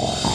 Oh.